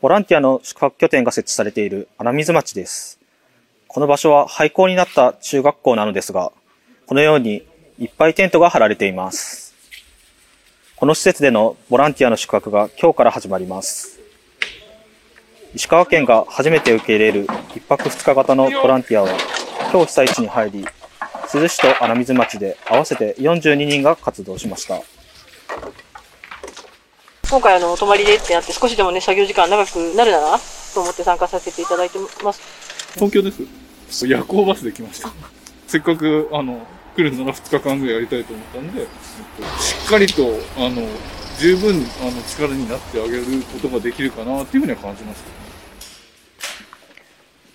ボランティアの宿泊拠点が設置されている穴水町です。この場所は廃校になった中学校なのですが、このようにいっぱいテントが張られています。この施設でのボランティアの宿泊が今日から始まります。石川県が初めて受け入れる1泊2日型のボランティアは、今日被災地に入り、珠洲市と穴水町で合わせて42人が活動しました。今回あの、お泊まりでってなって少しでもね、作業時間長くなるならと思って参加させていただいてます。東京です？夜行バスで来ました。せっかく、あの、来るなら2日間ぐらいやりたいと思ったんで、しっかりと、あの、十分、あの、力になってあげることができるかなっていうふうには感じました。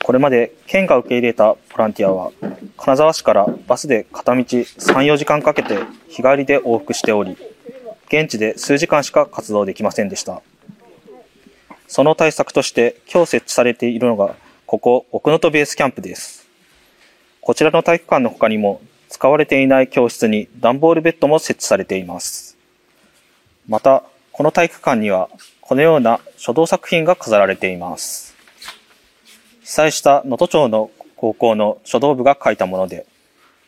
これまで県が受け入れたボランティアは、金沢市からバスで片道3、4時間かけて日帰りで往復しており、現地で数時間しか活動できませんでした。その対策として今日設置されているのが、ここ奥能登ベースキャンプです。こちらの体育館の他にも使われていない教室に段ボールベッドも設置されています。また、この体育館にはこのような書道作品が飾られています。被災した能登町の高校の書道部が書いたもので、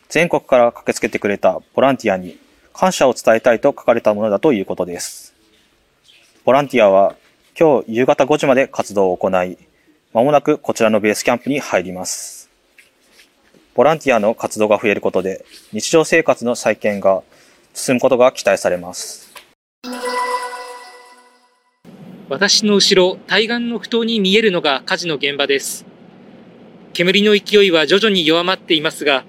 全国から駆けつけてくれたボランティアに感謝を伝えたいと書かれたものだということです。ボランティアは今日夕方5時まで活動を行い、まもなくこちらのベースキャンプに入ります。ボランティアの活動が増えることで日常生活の再建が進むことが期待されます。私の後ろ、対岸の埠頭に見えるのが火事の現場です。煙の勢いは徐々に弱まっていますが、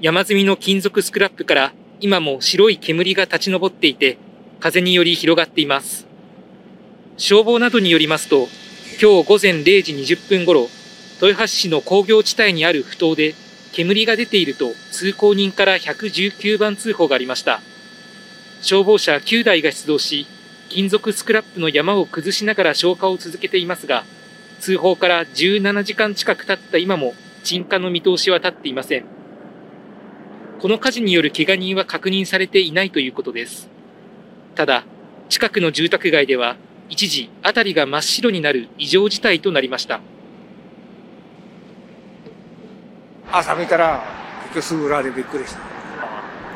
山積みの金属スクラップから今も白い煙が立ち上っていて、風により広がっています。消防などによりますと、今日午前0時20分ごろ、豊橋市の工業地帯にある埠頭で煙が出ていると通行人から119番通報がありました。消防車9台が出動し、金属スクラップの山を崩しながら消火を続けていますが、通報から17時間近く経った今も鎮火の見通しは立っていません。この火事によるけが人は確認されていないということです。ただ、近くの住宅街では一時辺りが真っ白になる異常事態となりました。朝見たら、結局すぐ裏でびっくりした。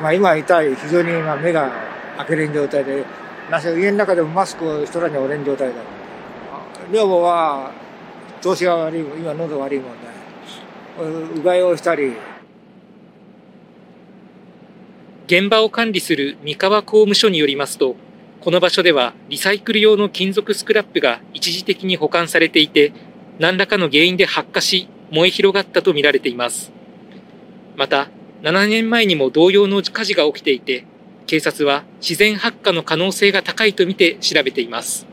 まあ今痛い、非常に今目が開けれん状態で、なぜ家の中でもマスクを人らにおれん状態だ。女房は、調子が悪い、今喉悪いもんで、うがいをしたり、現場を管理する三河工務所によりますと、この場所ではリサイクル用の金属スクラップが一時的に保管されていて、何らかの原因で発火し、燃え広がったとみられています。また、7年前にも同様の火事が起きていて、警察は自然発火の可能性が高いとみて調べています。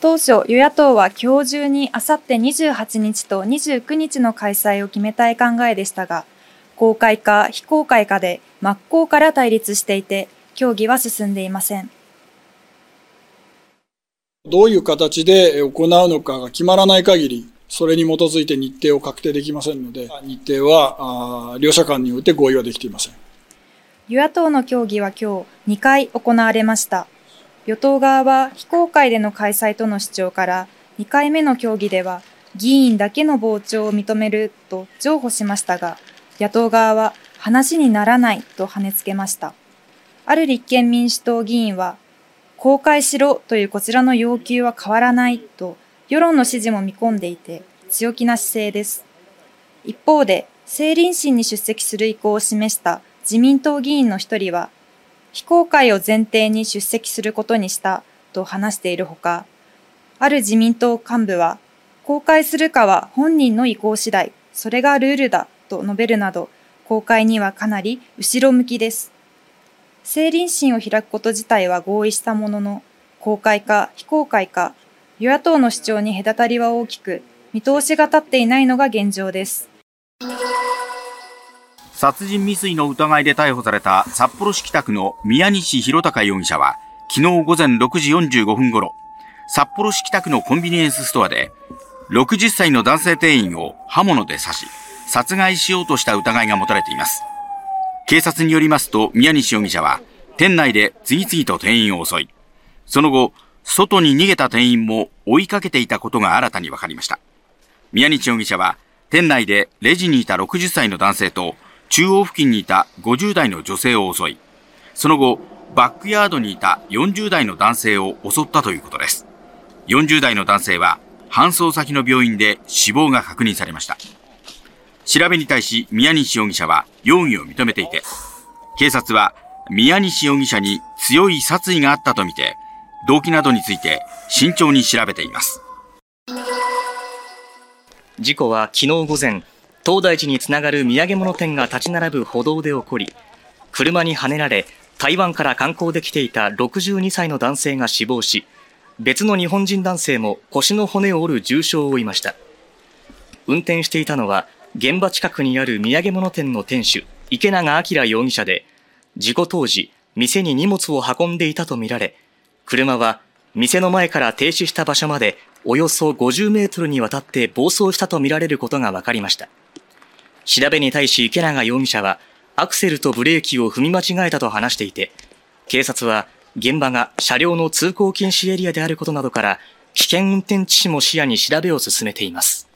当初、与野党は今日中にあさって28日と29日の開催を決めたい考えでしたが、公開か非公開かで真っ向から対立していて、協議は進んでいません。どういう形で行うのかが決まらない限り、それに基づいて日程を確定できませんので、日程は両者間において合意はできていません。与野党の協議は今日2回行われました。与党側は非公開での開催との主張から2回目の協議では議員だけの傍聴を認めると譲歩しましたが、野党側は話にならないと跳ねつけました。ある立憲民主党議員は、公開しろというこちらの要求は変わらないと世論の支持も見込んでいて強気な姿勢です。一方で、政倫審に出席する意向を示した自民党議員の一人は、非公開を前提に出席することにしたと話しているほか、ある自民党幹部は、公開するかは本人の意向次第、それがルールだと述べるなど、公開にはかなり後ろ向きです。政倫審を開くこと自体は合意したものの、公開か非公開か、与野党の主張に隔たりは大きく、見通しが立っていないのが現状です。殺人未遂の疑いで逮捕された札幌市北区の宮西弘隆容疑者は、昨日午前6時45分頃、札幌市北区のコンビニエンスストアで、60歳の男性店員を刃物で刺し、殺害しようとした疑いが持たれています。警察によりますと、宮西容疑者は、店内で次々と店員を襲い、その後、外に逃げた店員も追いかけていたことが新たに分かりました。宮日容疑者は、店内でレジにいた60歳の男性と、中央付近にいた50代の女性を襲い、その後、バックヤードにいた40代の男性を襲ったということです。40代の男性は、搬送先の病院で死亡が確認されました。調べに対し宮西容疑者は容疑を認めていて、警察は宮西容疑者に強い殺意があったとみて、動機などについて慎重に調べています。事故は昨日午前、東大寺につながる土産物店が立ち並ぶ歩道で起こり、車にはねられ、台湾から観光できていた62歳の男性が死亡し、別の日本人男性も腰の骨を折る重傷を負いました。運転していたのは、現場近くにある土産物店の店主、池永明容疑者で、事故当時、店に荷物を運んでいたとみられ、車は店の前から停止した場所までおよそ50メートルにわたって暴走したとみられることが分かりました。調べに対し池永容疑者は、アクセルとブレーキを踏み間違えたと話していて、警察は現場が車両の通行禁止エリアであることなどから、危険運転致死も視野に調べを進めています。